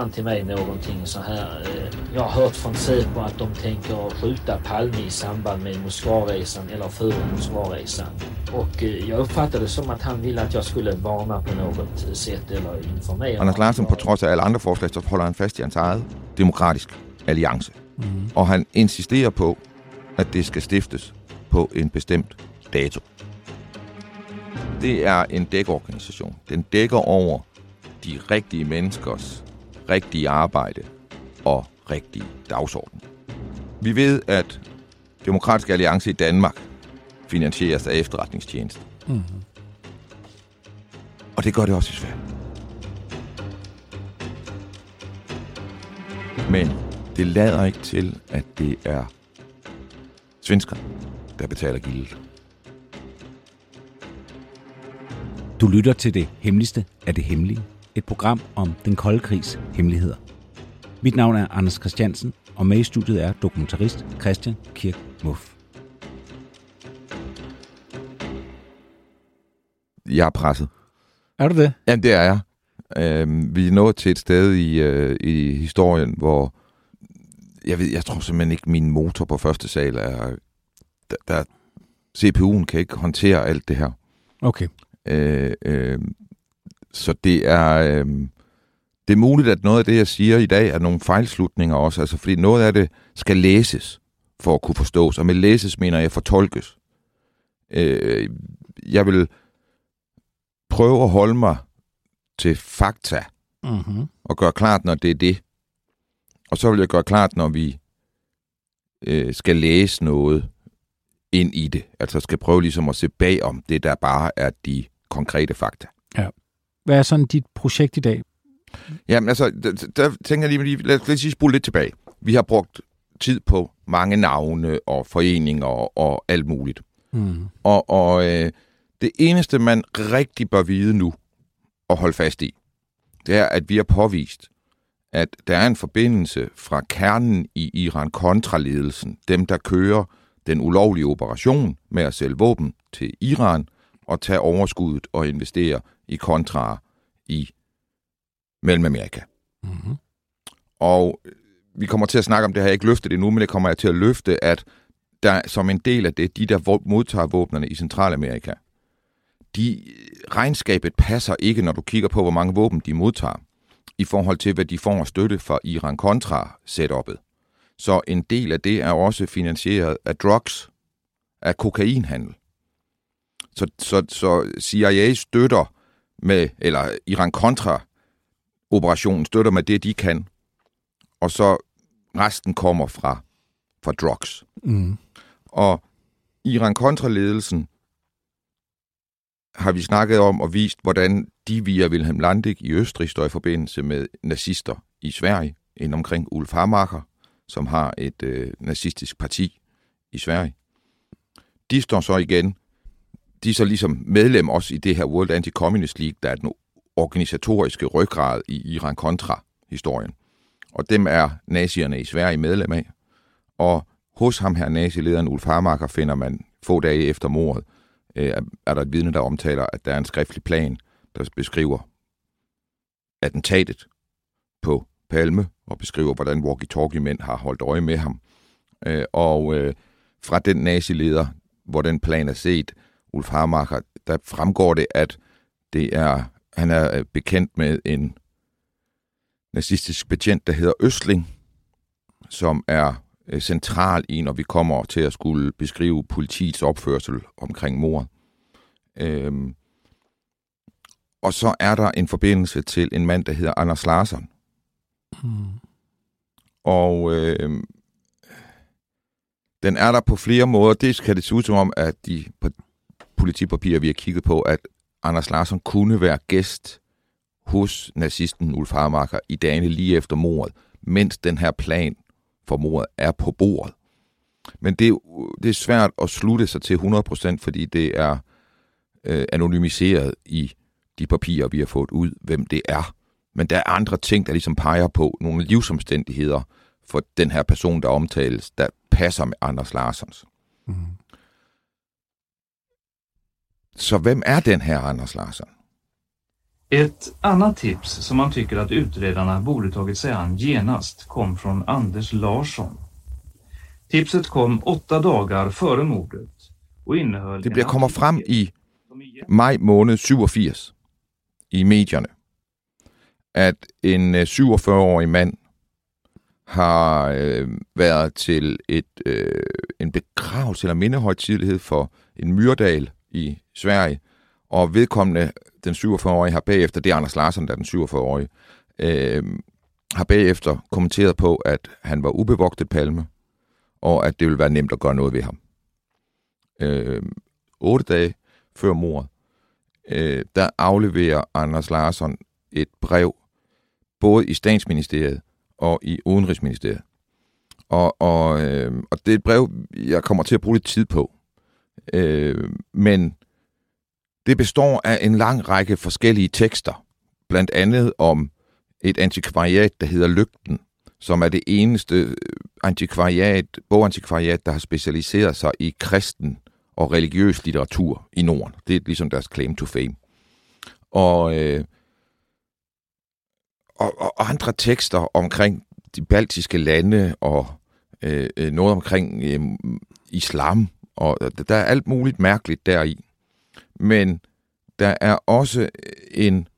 Han till mig någonting så här. eh, Jag har hört från Säpo att de tänker skjuta Palme i samband med Moskvaresan eller före Moskvaresan. Och eh, jag uppfattade det som att han ville att jag skulle varna på något sätt eller informera. Anders Larsen, på trods af alle andre forslag, så holder han fast i hans eget demokratisk alliance. Mm. Og han insisterer på, at det skal stiftes på en bestemt dato. Det er en dækorganisation. Den dækker over de rigtige menneskers rigtige arbejde og rigtige dagsorden. Vi ved, at Demokratisk Alliance i Danmark finansieres af efterretningstjeneste. Mm. Og det gør det også i Sverige. Men det lader ikke til, at det er svensker, der betaler gildet. Du lytter til det hemmeligste af det hemmelige. Et program om den kolde krigs hemmeligheder. Mit navn er Anders Christiansen, og med i studiet er dokumentarist Christian Kirk Muff. Jeg er presset. Er du det? Jamen, det er jeg. Øhm, vi er nået til et sted i, øh, i historien, hvor jeg ved, jeg tror simpelthen ikke, min motor på første sal er... Der, der, CPU'en kan ikke håndtere alt det her. Okay. Øh, øh, så det er... Øh, det er muligt, at noget af det, jeg siger i dag, er nogle fejlslutninger også. Altså, fordi noget af det skal læses for at kunne forstås. Og med læses mener jeg fortolkes. Øh, jeg vil prøve at holde mig til fakta Mm-hmm. og gøre klart, når det er det. Og så vil jeg gøre klart, når vi øh, skal læse noget ind i det. Altså skal prøve ligesom at se bag om det, der bare er de konkrete fakta. Hvad er sådan dit projekt i dag? Jamen altså, der, der tænker jeg lige, lad, os lige spole lidt tilbage. Vi har brugt tid på mange navne og foreninger og, og alt muligt. Mm. Og, og øh, det eneste, man rigtig bør vide nu og holde fast i, det er, at vi har påvist, at der er en forbindelse fra kernen i Iran-kontraledelsen, dem der kører den ulovlige operation med at sælge våben til Iran og tage overskuddet og investere i kontra i Mellemamerika. Mm-hmm. Og vi kommer til at snakke om det, har jeg ikke løftet endnu, men det kommer jeg til at løfte, at der som en del af det, de der modtager våbnene i Centralamerika, de, regnskabet passer ikke, når du kigger på, hvor mange våben de modtager, i forhold til, hvad de får af støtte fra Iran-Contra-setup'et. Så en del af det er også finansieret af drugs, af kokainhandel. Så, så, så CIA støtter med, eller Iran-Contra operationen støtter med det, de kan, og så resten kommer fra, fra drugs. Mm. Og Iran-Contra-ledelsen har vi snakket om og vist, hvordan de via Wilhelm Landig i Østrig står i forbindelse med nazister i Sverige, ind omkring Ulf Hamacher, som har et øh, nazistisk parti i Sverige. De står så igen, de er så ligesom medlem også i det her World Anti-Communist League, der er den organisatoriske ryggrad i Iran-Contra-historien. Og dem er nazierne i Sverige medlem af. Og hos ham her, nazilederen Ulf Hamacher, finder man få dage efter mordet, øh, er der et vidne, der omtaler, at der er en skriftlig plan, der beskriver attentatet på Palme, og beskriver, hvordan walkie-talkie-mænd har holdt øje med ham. Øh, og øh, fra den nazileder, hvor den plan er set, Ulf Hamacher, der fremgår det, at det er, han er øh, bekendt med en nazistisk betjent, der hedder Østling, som er øh, central i, når vi kommer til at skulle beskrive politiets opførsel omkring mord. Øhm, og så er der en forbindelse til en mand, der hedder Anders Larsson. Mm. Og øh, den er der på flere måder. Det kan det se ud som om, at de på politipapirer, vi har kigget på, at Anders Larsson kunne være gæst hos nazisten Ulf Harmacher i dagene lige efter mordet, mens den her plan for mordet er på bordet. Men det, det er svært at slutte sig til 100%, fordi det er øh, anonymiseret i de papirer, vi har fået ud, hvem det er. Men der er andre ting, der ligesom peger på nogle livsomstændigheder for den her person, der omtales, der passer med Anders Larsens. Mm. Mm-hmm. Så hvem er den her Anders Larsson? Ett annat tips som man tycker att utredarna borde tagit sig an genast kom från Anders Larsson. Tipset kom åtta dagar före mordet och innehöll... Det bliver kommer frem i maj måned 87 i medierne, at en 47-årig øh, mand har øh, været til et øh, en begravelse eller mindehøjtidlighed for en myrdal i Sverige, og vedkommende, den 47-årige, har bagefter, det er Anders Larsen, der er den 47-årige, øh, har bagefter kommenteret på, at han var ubevogtet palme, og at det ville være nemt at gøre noget ved ham. Øh, otte dage før mordet, øh, der afleverer Anders Larsson et brev, både i statsministeriet og i udenrigsministeriet. Og, og, øh, og det er et brev, jeg kommer til at bruge lidt tid på. Øh, men det består af en lang række forskellige tekster, blandt andet om et antikvariat, der hedder Lygten, som er det eneste øh, antikvariat, bogantikvariat, der har specialiseret sig i kristen og religiøs litteratur i Norden. Det er ligesom deres claim to fame. Og, øh, og, og andre tekster omkring de baltiske lande og øh, øh noget omkring øh, islam. Og der er alt muligt mærkeligt deri. Men der er også en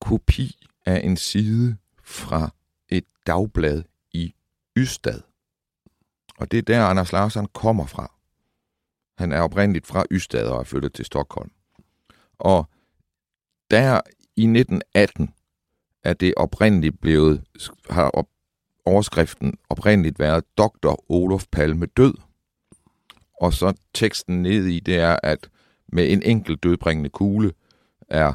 kopi af en side fra et dagblad i Ystad. Og det er der, Anders Larsson kommer fra. Han er oprindeligt fra Ystad og er flyttet til Stockholm. Og der i 1918 er det oprindeligt blevet, har op, overskriften oprindeligt været Dr. Olof Palme død. Og så teksten ned i, det er, at med en enkelt dødbringende kugle er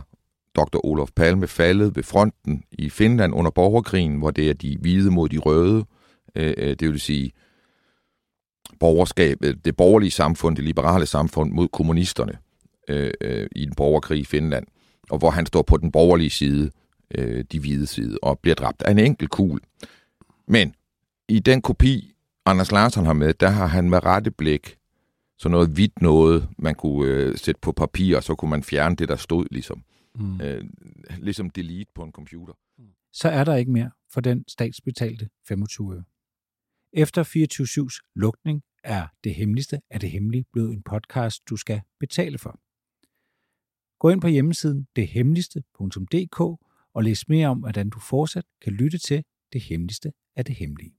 Dr. Olof Palme faldet ved fronten i Finland under borgerkrigen, hvor det er de hvide mod de røde, øh, øh, det vil sige borgerskabet, det borgerlige samfund, det liberale samfund mod kommunisterne øh, øh, i en borgerkrig i Finland, og hvor han står på den borgerlige side, øh, de hvide side, og bliver dræbt af en enkelt kugle. Men i den kopi, Anders Larsson har med, der har han med rette blik så noget hvidt noget, man kunne øh, sætte på papir, og så kunne man fjerne det, der stod ligesom. Mm. Øh, ligesom delete på en computer. Så er der ikke mere for den statsbetalte 25 øre. Efter 24-7's lukning er Det Hemmeligste af det Hemmelige blevet en podcast, du skal betale for. Gå ind på hjemmesiden dethemmeligste.dk og læs mere om, hvordan du fortsat kan lytte til Det Hemmeligste af det Hemmelige.